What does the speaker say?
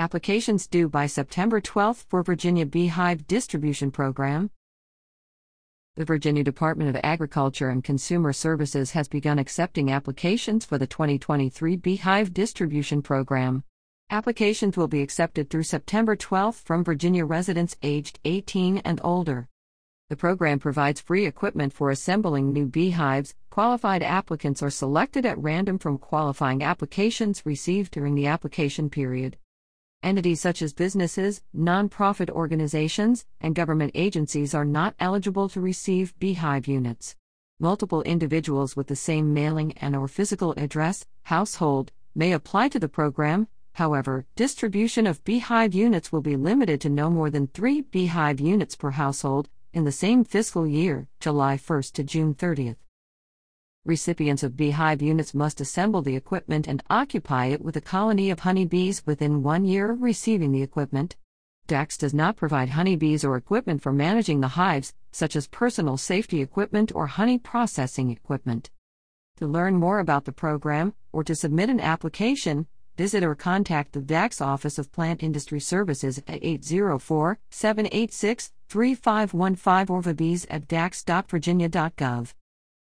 Applications due by September 12 for Virginia Beehive Distribution Program. The Virginia Department of Agriculture and Consumer Services has begun accepting applications for the 2023 Beehive Distribution Program. Applications will be accepted through September 12 from Virginia residents aged 18 and older. The program provides free equipment for assembling new beehives. Qualified applicants are selected at random from qualifying applications received during the application period. Entities such as businesses, nonprofit organizations, and government agencies are not eligible to receive beehive units. Multiple individuals with the same mailing and or physical address, household, may apply to the program. However, distribution of beehive units will be limited to no more than 3 beehive units per household in the same fiscal year, July 1 to June 30. Recipients of beehive units must assemble the equipment and occupy it with a colony of honeybees within one year of receiving the equipment. DAX does not provide honeybees or equipment for managing the hives, such as personal safety equipment or honey processing equipment. To learn more about the program, or to submit an application, visit or contact the DAX Office of Plant Industry Services at 804 786 3515 or vbees at dax.virginia.gov.